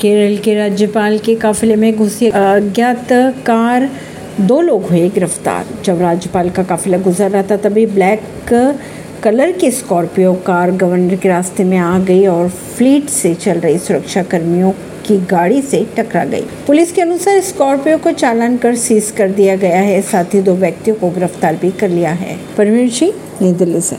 केरल के राज्यपाल के काफिले में घुसी अज्ञात कार दो लोग हुए गिरफ़्तार जब राज्यपाल का काफिला गुजर रहा था, तभी ब्लैक कलर की स्कॉर्पियो कार गवर्नर के रास्ते में आ गई और फ्लीट से चल रही सुरक्षा कर्मियों की गाड़ी से टकरा गई। पुलिस के अनुसार स्कॉर्पियो को चालान कर सीज कर दिया गया है, साथ ही दो व्यक्तियों को गिरफ़्तार भी कर लिया है। परवीन सिंह, नई दिल्ली से।